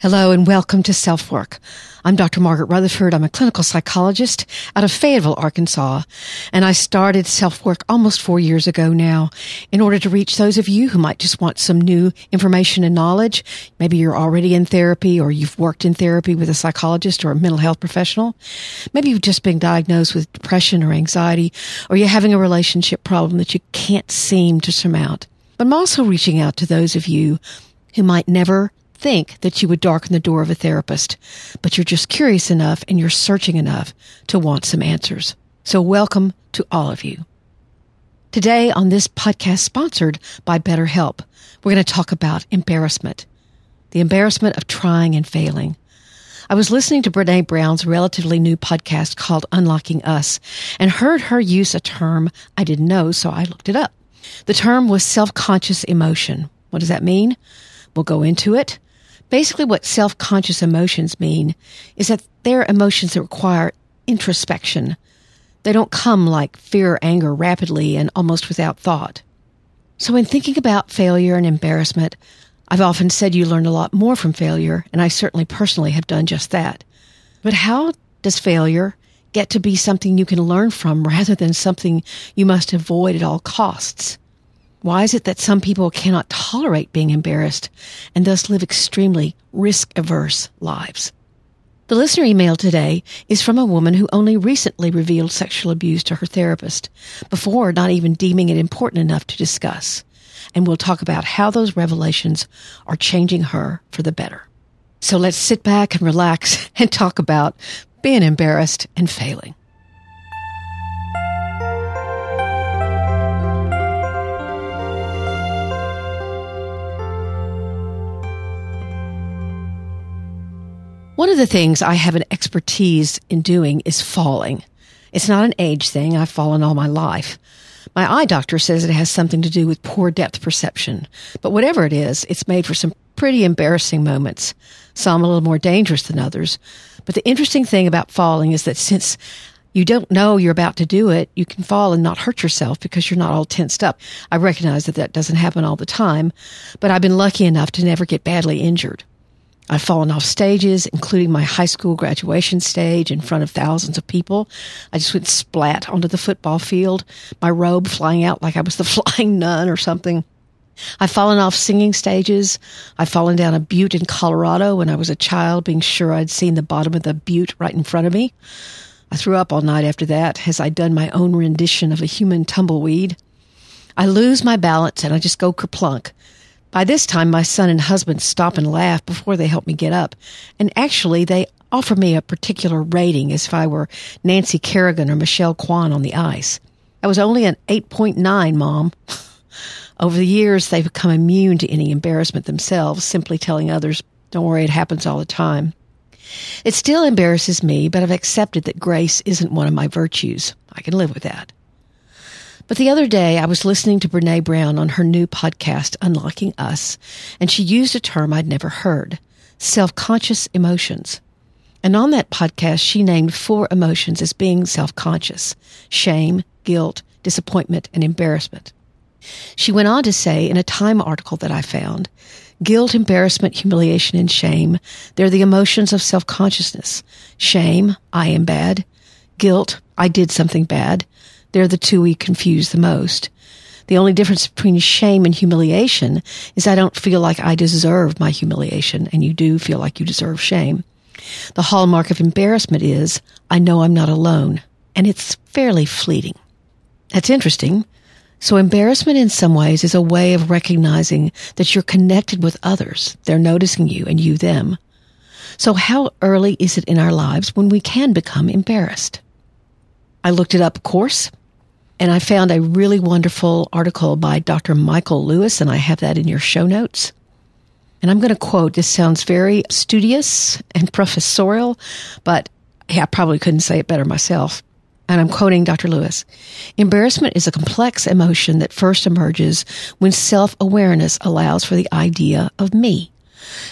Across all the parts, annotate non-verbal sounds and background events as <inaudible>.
Hello and welcome to Self Work. I'm Dr. Margaret Rutherford. I'm a clinical psychologist out of Fayetteville, Arkansas, and I started Self Work almost four years ago now in order to reach those of you who might just want some new information and knowledge. Maybe you're already in therapy or you've worked in therapy with a psychologist or a mental health professional. Maybe you've just been diagnosed with depression or anxiety or you're having a relationship problem that you can't seem to surmount. But I'm also reaching out to those of you who might never think that you would darken the door of a therapist, but you're just curious enough and you're searching enough to want some answers. So welcome to all of you. Today on this podcast sponsored by BetterHelp, we're going to talk about embarrassment, the embarrassment of trying and failing. I was listening to Brene Brown's relatively new podcast called Unlocking Us and heard her use a term I didn't know, so I looked it up. The term was self-conscious emotion. What does that mean? We'll go into it. Basically, what self-conscious emotions mean is that they're emotions that require introspection. They don't come like fear or anger rapidly and almost without thought. So in thinking about failure and embarrassment, I've often said you learn a lot more from failure, and I certainly personally have done just that. But how does failure get to be something you can learn from rather than something you must avoid at all costs? Why is it that some people cannot tolerate being embarrassed and thus live extremely risk averse lives? The listener email today is from a woman who only recently revealed sexual abuse to her therapist, before not even deeming it important enough to discuss. And we'll talk about how those revelations are changing her for the better. So let's sit back and relax <laughs> and talk about being embarrassed and failing. One of the things I have an expertise in doing is falling. It's not an age thing. I've fallen all my life. My eye doctor says it has something to do with poor depth perception. But whatever it is, it's made for some pretty embarrassing moments. Some a little more dangerous than others. But the interesting thing about falling is that since you don't know you're about to do it, you can fall and not hurt yourself because you're not all tensed up. I recognize that that doesn't happen all the time, but I've been lucky enough to never get badly injured. I've fallen off stages, including my high school graduation stage in front of thousands of people. I just went splat onto the football field, my robe flying out like I was the <laughs> flying nun or something. I've fallen off singing stages. I've fallen down a butte in Colorado when I was a child, being sure I'd seen the bottom of the butte right in front of me. I threw up all night after that as I'd done my own rendition of a human tumbleweed. I lose my balance and I just go kerplunk. By this time, my son and husband stop and laugh before they help me get up. And actually, they offer me a particular rating as if I were Nancy Kerrigan or Michelle Kwan on the ice. I was only an 8.9, Mom. <laughs> Over the years, they've become immune to any embarrassment themselves, simply telling others, don't worry, it happens all the time. It still embarrasses me, but I've accepted that grace isn't one of my virtues. I can live with that. But the other day, I was listening to Brene Brown on her new podcast, Unlocking Us, and she used a term I'd never heard self conscious emotions. And on that podcast, she named four emotions as being self conscious shame, guilt, disappointment, and embarrassment. She went on to say in a Time article that I found guilt, embarrassment, humiliation, and shame, they're the emotions of self consciousness. Shame, I am bad. Guilt, I did something bad. They're the two we confuse the most. The only difference between shame and humiliation is I don't feel like I deserve my humiliation, and you do feel like you deserve shame. The hallmark of embarrassment is I know I'm not alone, and it's fairly fleeting. That's interesting. So embarrassment in some ways is a way of recognizing that you're connected with others. They're noticing you and you them. So how early is it in our lives when we can become embarrassed? I looked it up, of course, and I found a really wonderful article by Dr. Michael Lewis, and I have that in your show notes. And I'm going to quote this sounds very studious and professorial, but I probably couldn't say it better myself. and I'm quoting Dr. Lewis, embarrassment is a complex emotion that first emerges when self-awareness allows for the idea of me.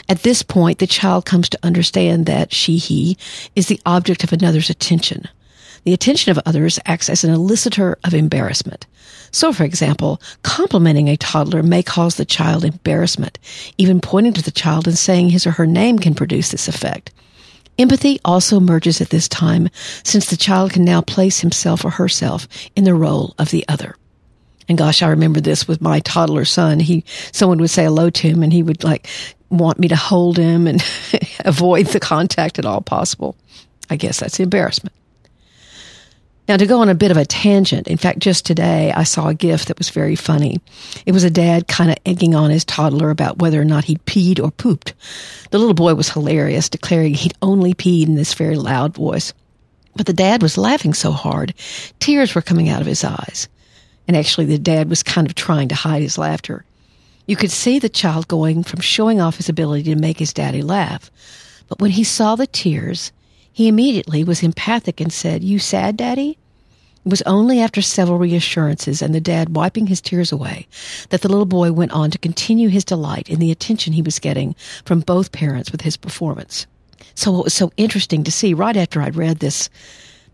At this point, the child comes to understand that she, he is the object of another's attention. The attention of others acts as an elicitor of embarrassment. So, for example, complimenting a toddler may cause the child embarrassment. Even pointing to the child and saying his or her name can produce this effect. Empathy also emerges at this time since the child can now place himself or herself in the role of the other. And gosh, I remember this with my toddler son. He, someone would say hello to him and he would like want me to hold him and <laughs> avoid the contact at all possible. I guess that's embarrassment. Now, to go on a bit of a tangent, in fact, just today I saw a GIF that was very funny. It was a dad kind of egging on his toddler about whether or not he'd peed or pooped. The little boy was hilarious, declaring he'd only peed in this very loud voice. But the dad was laughing so hard, tears were coming out of his eyes. And actually, the dad was kind of trying to hide his laughter. You could see the child going from showing off his ability to make his daddy laugh. But when he saw the tears, he immediately was empathic and said, You sad, Daddy? It was only after several reassurances and the dad wiping his tears away that the little boy went on to continue his delight in the attention he was getting from both parents with his performance. So it was so interesting to see right after I'd read this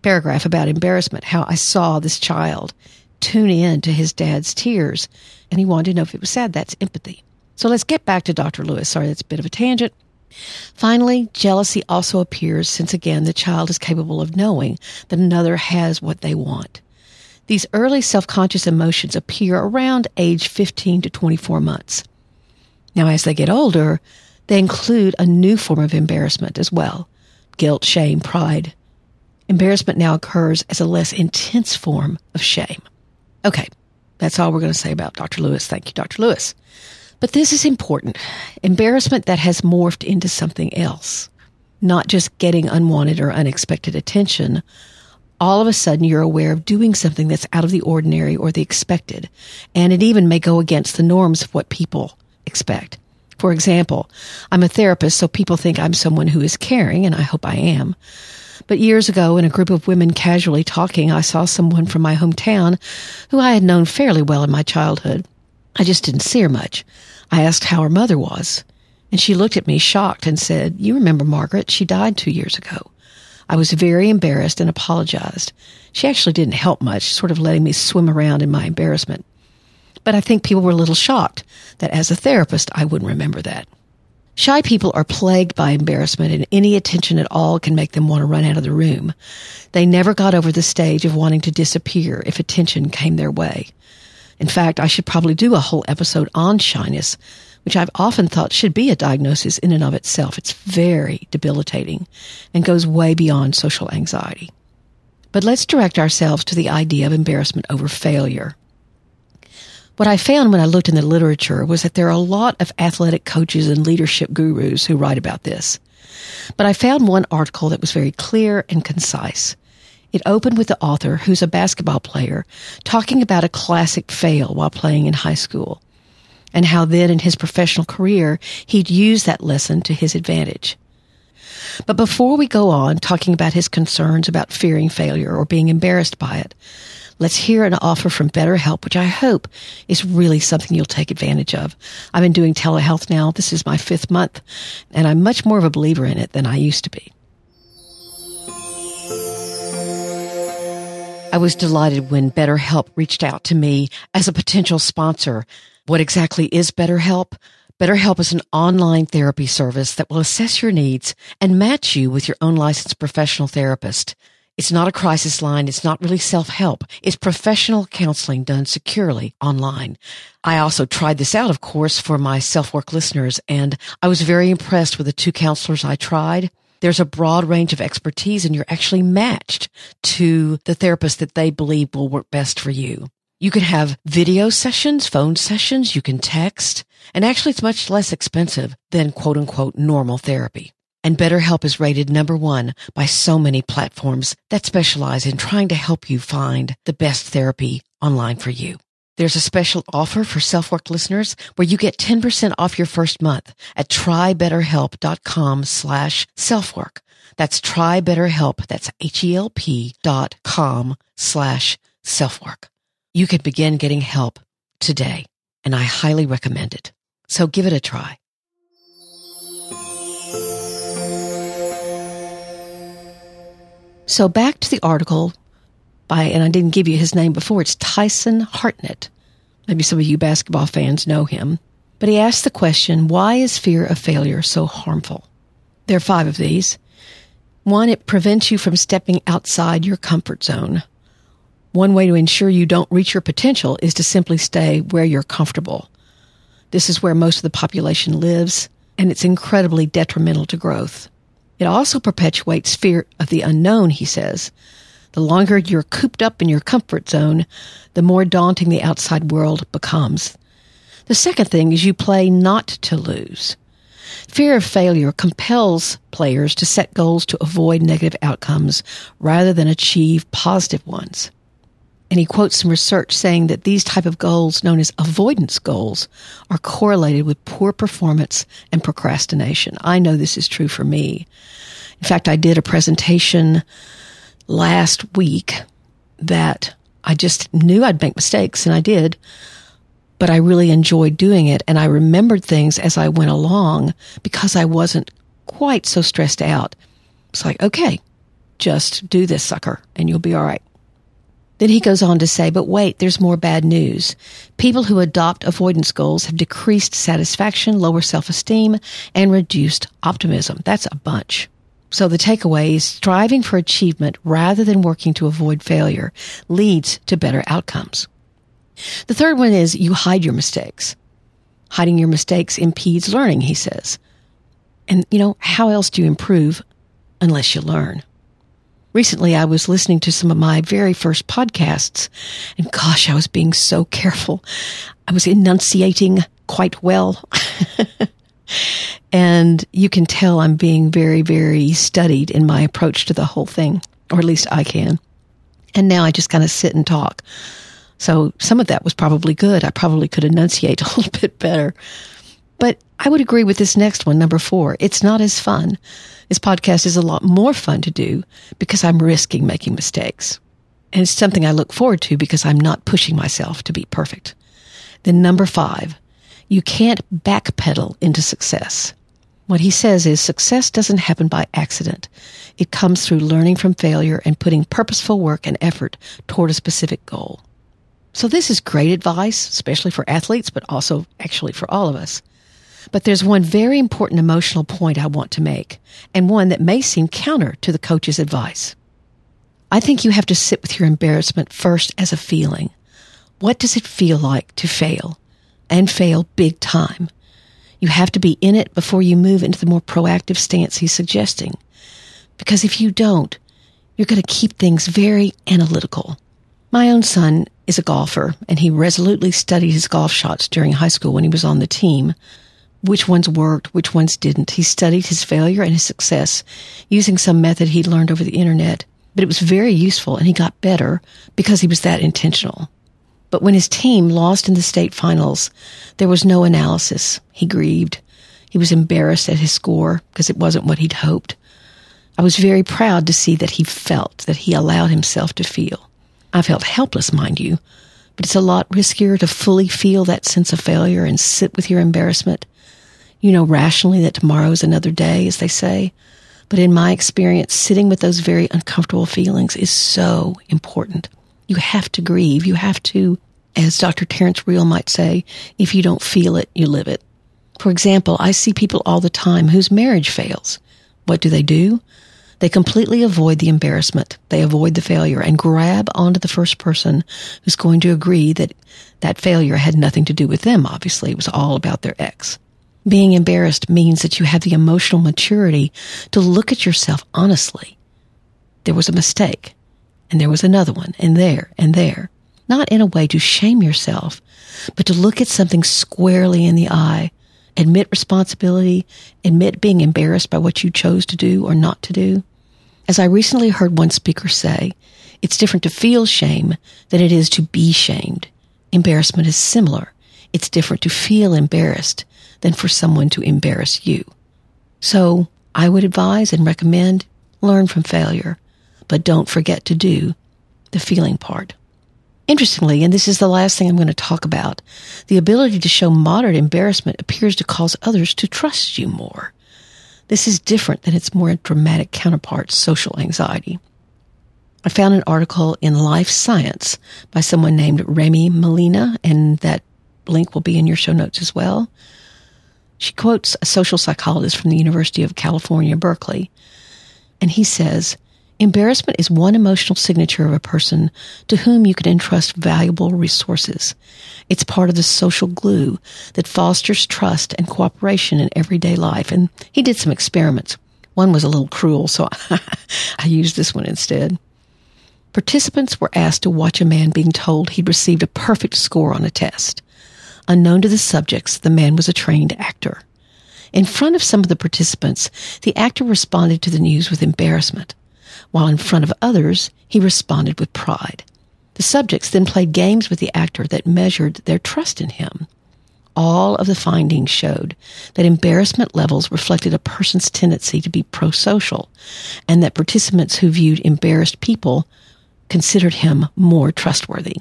paragraph about embarrassment, how I saw this child tune in to his dad's tears and he wanted to know if it was sad. That's empathy. So let's get back to Dr. Lewis. Sorry, that's a bit of a tangent. Finally, jealousy also appears since again the child is capable of knowing that another has what they want. These early self-conscious emotions appear around age 15 to 24 months. Now, as they get older, they include a new form of embarrassment as well. Guilt, shame, pride. Embarrassment now occurs as a less intense form of shame. Okay. That's all we're going to say about Dr. Lewis. Thank you, Dr. Lewis. But this is important. Embarrassment that has morphed into something else. Not just getting unwanted or unexpected attention. All of a sudden you're aware of doing something that's out of the ordinary or the expected. And it even may go against the norms of what people expect. For example, I'm a therapist, so people think I'm someone who is caring, and I hope I am. But years ago, in a group of women casually talking, I saw someone from my hometown who I had known fairly well in my childhood. I just didn't see her much. I asked how her mother was, and she looked at me shocked and said, You remember Margaret? She died two years ago. I was very embarrassed and apologized. She actually didn't help much, sort of letting me swim around in my embarrassment. But I think people were a little shocked that as a therapist, I wouldn't remember that. Shy people are plagued by embarrassment and any attention at all can make them want to run out of the room. They never got over the stage of wanting to disappear if attention came their way. In fact, I should probably do a whole episode on shyness, which I've often thought should be a diagnosis in and of itself. It's very debilitating and goes way beyond social anxiety. But let's direct ourselves to the idea of embarrassment over failure. What I found when I looked in the literature was that there are a lot of athletic coaches and leadership gurus who write about this. But I found one article that was very clear and concise. It opened with the author, who's a basketball player, talking about a classic fail while playing in high school and how then in his professional career he'd use that lesson to his advantage. But before we go on talking about his concerns about fearing failure or being embarrassed by it, let's hear an offer from BetterHelp, which I hope is really something you'll take advantage of. I've been doing telehealth now. This is my fifth month, and I'm much more of a believer in it than I used to be. I was delighted when BetterHelp reached out to me as a potential sponsor. What exactly is BetterHelp? BetterHelp is an online therapy service that will assess your needs and match you with your own licensed professional therapist. It's not a crisis line. It's not really self-help. It's professional counseling done securely online. I also tried this out, of course, for my self-work listeners, and I was very impressed with the two counselors I tried. There's a broad range of expertise and you're actually matched to the therapist that they believe will work best for you. You can have video sessions, phone sessions, you can text, and actually it's much less expensive than quote unquote normal therapy. And BetterHelp is rated number one by so many platforms that specialize in trying to help you find the best therapy online for you. There's a special offer for self-work listeners where you get 10% off your first month at trybetterhelp.com slash selfwork. That's trybetterhelp. That's H-E-L-P dot com slash selfwork. You can begin getting help today and I highly recommend it. So give it a try. So back to the article by, and I didn't give you his name before, it's Tyson Hartnett. Maybe some of you basketball fans know him. But he asked the question, why is fear of failure so harmful? There are five of these. One, it prevents you from stepping outside your comfort zone. One way to ensure you don't reach your potential is to simply stay where you're comfortable. This is where most of the population lives, and it's incredibly detrimental to growth. It also perpetuates fear of the unknown, he says. The longer you're cooped up in your comfort zone, the more daunting the outside world becomes. The second thing is you play not to lose. Fear of failure compels players to set goals to avoid negative outcomes rather than achieve positive ones. And he quotes some research saying that these type of goals, known as avoidance goals, are correlated with poor performance and procrastination. I know this is true for me. In fact, I did a presentation last week that I just knew I'd make mistakes and I did, but I really enjoyed doing it. And I remembered things as I went along because I wasn't quite so stressed out. It's like, okay, just do this sucker and you'll be all right. Then he goes on to say, but wait, there's more bad news. People who adopt avoidance goals have decreased satisfaction, lower self-esteem, and reduced optimism. That's a bunch. So the takeaway is striving for achievement rather than working to avoid failure leads to better outcomes. The third one is you hide your mistakes. Hiding your mistakes impedes learning, he says. And you know, how else do you improve unless you learn? Recently, I was listening to some of my very first podcasts, and gosh, I was being so careful. I was enunciating quite well. <laughs> and you can tell I'm being very, very studied in my approach to the whole thing, or at least I can. And now I just kind of sit and talk. So some of that was probably good. I probably could enunciate <laughs> a little bit better. But I would agree with this next one, number four. It's not as fun. This podcast is a lot more fun to do because I'm risking making mistakes. And it's something I look forward to because I'm not pushing myself to be perfect. Then number five, you can't backpedal into success. What he says is success doesn't happen by accident. It comes through learning from failure and putting purposeful work and effort toward a specific goal. So this is great advice, especially for athletes, but also actually for all of us. But there's one very important emotional point I want to make, and one that may seem counter to the coach's advice. I think you have to sit with your embarrassment first as a feeling. What does it feel like to fail? And fail big time. You have to be in it before you move into the more proactive stance he's suggesting. Because if you don't, you're going to keep things very analytical. My own son is a golfer, and he resolutely studied his golf shots during high school when he was on the team which ones worked, which ones didn't. He studied his failure and his success using some method he'd learned over the internet, but it was very useful and he got better because he was that intentional. But when his team lost in the state finals, there was no analysis. He grieved. He was embarrassed at his score because it wasn't what he'd hoped. I was very proud to see that he felt, that he allowed himself to feel. I felt helpless, mind you, but it's a lot riskier to fully feel that sense of failure and sit with your embarrassment you know rationally that tomorrow is another day, as they say. But in my experience, sitting with those very uncomfortable feelings is so important. You have to grieve. You have to, as Dr. Terrence Real might say, if you don't feel it, you live it. For example, I see people all the time whose marriage fails. What do they do? They completely avoid the embarrassment. They avoid the failure and grab onto the first person who's going to agree that that failure had nothing to do with them. Obviously, it was all about their ex. Being embarrassed means that you have the emotional maturity to look at yourself honestly. There was a mistake, and there was another one, and there, and there. Not in a way to shame yourself, but to look at something squarely in the eye, admit responsibility, admit being embarrassed by what you chose to do or not to do. As I recently heard one speaker say, it's different to feel shame than it is to be shamed. embarrassment is similar. It's different to feel embarrassed than for someone to embarrass you. So I would advise and recommend learn from failure, but don't forget to do the feeling part. Interestingly, and this is the last thing I'm going to talk about, the ability to show moderate embarrassment appears to cause others to trust you more. This is different than its more dramatic counterpart, social anxiety. I found an article in Life Science by someone named Remy Melina, and that link will be in your show notes as well. She quotes a social psychologist from the University of California, Berkeley, and he says, Embarrassment is one emotional signature of a person to whom you can entrust valuable resources. It's part of the social glue that fosters trust and cooperation in everyday life. And he did some experiments. One was a little cruel, so <laughs> I used this one instead. Participants were asked to watch a man being told he'd received a perfect score on a test. Unknown to the subjects, the man was a trained actor. In front of some of the participants, the actor responded to the news with embarrassment, while in front of others, he responded with pride. The subjects then played games with the actor that measured their trust in him. All of the findings showed that embarrassment levels reflected a person's tendency to be prosocial, and that participants who viewed embarrassed people considered him more trustworthy.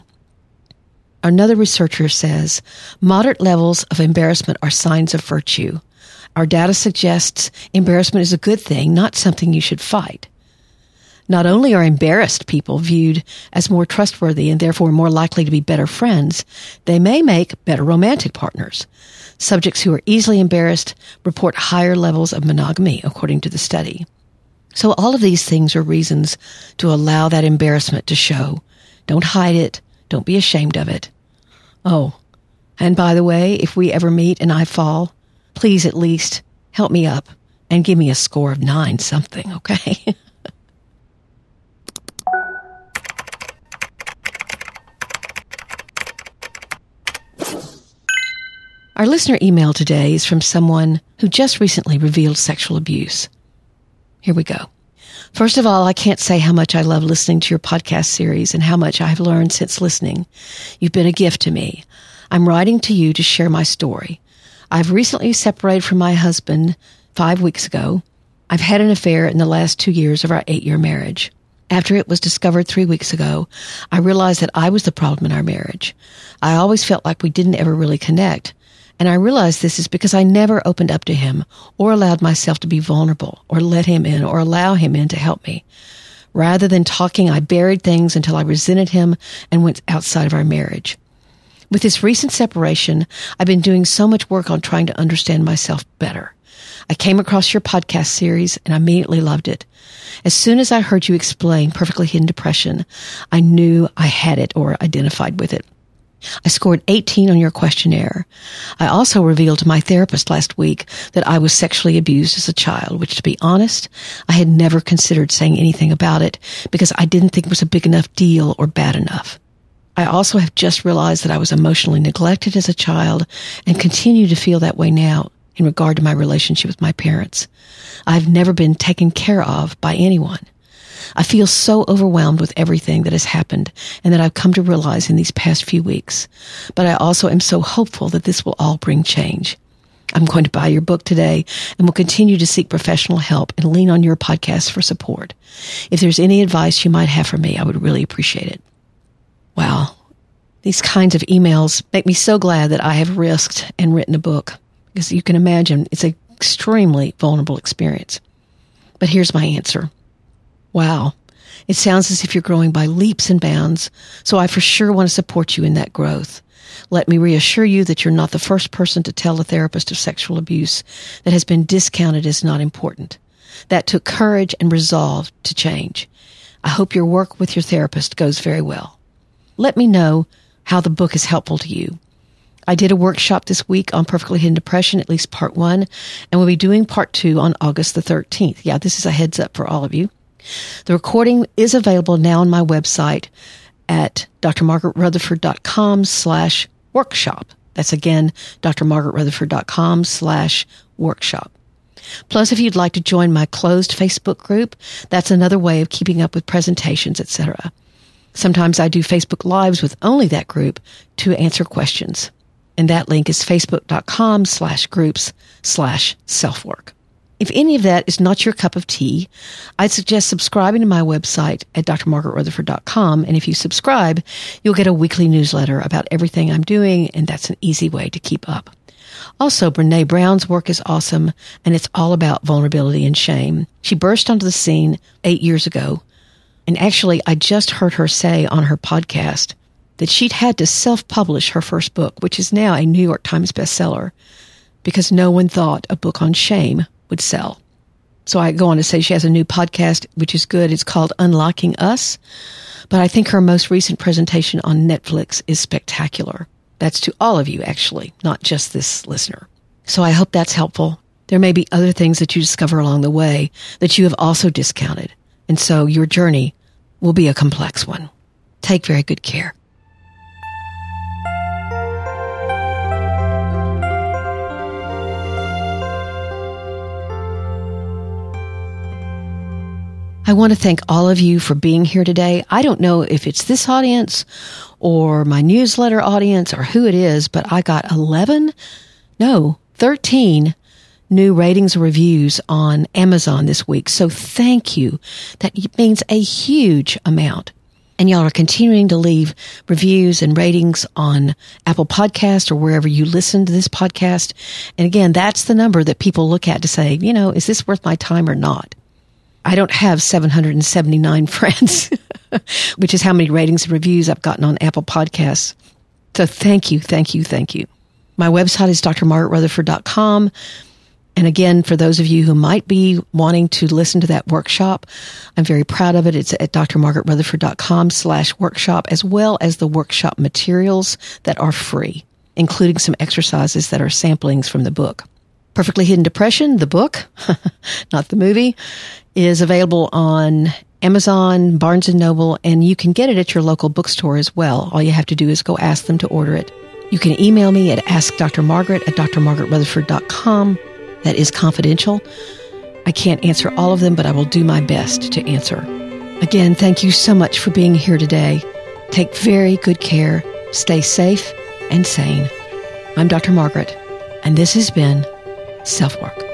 Another researcher says moderate levels of embarrassment are signs of virtue. Our data suggests embarrassment is a good thing, not something you should fight. Not only are embarrassed people viewed as more trustworthy and therefore more likely to be better friends, they may make better romantic partners. Subjects who are easily embarrassed report higher levels of monogamy, according to the study. So all of these things are reasons to allow that embarrassment to show. Don't hide it. Don't be ashamed of it. Oh, and by the way, if we ever meet and I fall, please at least help me up and give me a score of nine something, okay? <laughs> Our listener email today is from someone who just recently revealed sexual abuse. Here we go. First of all, I can't say how much I love listening to your podcast series and how much I have learned since listening. You've been a gift to me. I'm writing to you to share my story. I've recently separated from my husband five weeks ago. I've had an affair in the last two years of our eight year marriage. After it was discovered three weeks ago, I realized that I was the problem in our marriage. I always felt like we didn't ever really connect. And I realize this is because I never opened up to him or allowed myself to be vulnerable or let him in or allow him in to help me. Rather than talking, I buried things until I resented him and went outside of our marriage. With this recent separation, I've been doing so much work on trying to understand myself better. I came across your podcast series and I immediately loved it. As soon as I heard you explain perfectly hidden depression, I knew I had it or identified with it. I scored 18 on your questionnaire. I also revealed to my therapist last week that I was sexually abused as a child, which to be honest, I had never considered saying anything about it because I didn't think it was a big enough deal or bad enough. I also have just realized that I was emotionally neglected as a child and continue to feel that way now in regard to my relationship with my parents. I've never been taken care of by anyone. I feel so overwhelmed with everything that has happened and that I've come to realize in these past few weeks. But I also am so hopeful that this will all bring change. I'm going to buy your book today and will continue to seek professional help and lean on your podcast for support. If there's any advice you might have for me, I would really appreciate it. Wow. These kinds of emails make me so glad that I have risked and written a book because you can imagine it's an extremely vulnerable experience. But here's my answer. Wow. It sounds as if you're growing by leaps and bounds, so I for sure want to support you in that growth. Let me reassure you that you're not the first person to tell a therapist of sexual abuse that has been discounted as not important. That took courage and resolve to change. I hope your work with your therapist goes very well. Let me know how the book is helpful to you. I did a workshop this week on perfectly hidden depression, at least part one, and we'll be doing part two on August the 13th. Yeah, this is a heads up for all of you. The recording is available now on my website at drmargaretrutherford.com slash workshop. That's again, drmargaretrutherford.com slash workshop. Plus, if you'd like to join my closed Facebook group, that's another way of keeping up with presentations, etc. Sometimes I do Facebook Lives with only that group to answer questions. And that link is facebook.com slash groups slash selfwork. If any of that is not your cup of tea, I'd suggest subscribing to my website at drmargaretrutherford.com. And if you subscribe, you'll get a weekly newsletter about everything I'm doing, and that's an easy way to keep up. Also, Brene Brown's work is awesome, and it's all about vulnerability and shame. She burst onto the scene eight years ago. And actually, I just heard her say on her podcast that she'd had to self publish her first book, which is now a New York Times bestseller, because no one thought a book on shame would sell. So I go on to say she has a new podcast, which is good. It's called Unlocking Us. But I think her most recent presentation on Netflix is spectacular. That's to all of you, actually, not just this listener. So I hope that's helpful. There may be other things that you discover along the way that you have also discounted. And so your journey will be a complex one. Take very good care. I want to thank all of you for being here today. I don't know if it's this audience or my newsletter audience or who it is, but I got 11, no, 13 new ratings reviews on Amazon this week. So thank you. That means a huge amount. And y'all are continuing to leave reviews and ratings on Apple Podcast or wherever you listen to this podcast. And again, that's the number that people look at to say, you know, is this worth my time or not? I don't have 779 <laughs> friends, which is how many ratings and reviews I've gotten on Apple Podcasts. So thank you, thank you, thank you. My website is drmargaretrutherford.com. And again, for those of you who might be wanting to listen to that workshop, I'm very proud of it. It's at drmargaretrutherford.com slash workshop, as well as the workshop materials that are free, including some exercises that are samplings from the book. Perfectly Hidden Depression, the book, <laughs> not the movie, is available on Amazon, Barnes and Noble, and you can get it at your local bookstore as well. All you have to do is go ask them to order it. You can email me at askdrmargaret at drmargaretrutherford.com. That is confidential. I can't answer all of them, but I will do my best to answer. Again, thank you so much for being here today. Take very good care. Stay safe and sane. I'm Dr. Margaret, and this has been self work.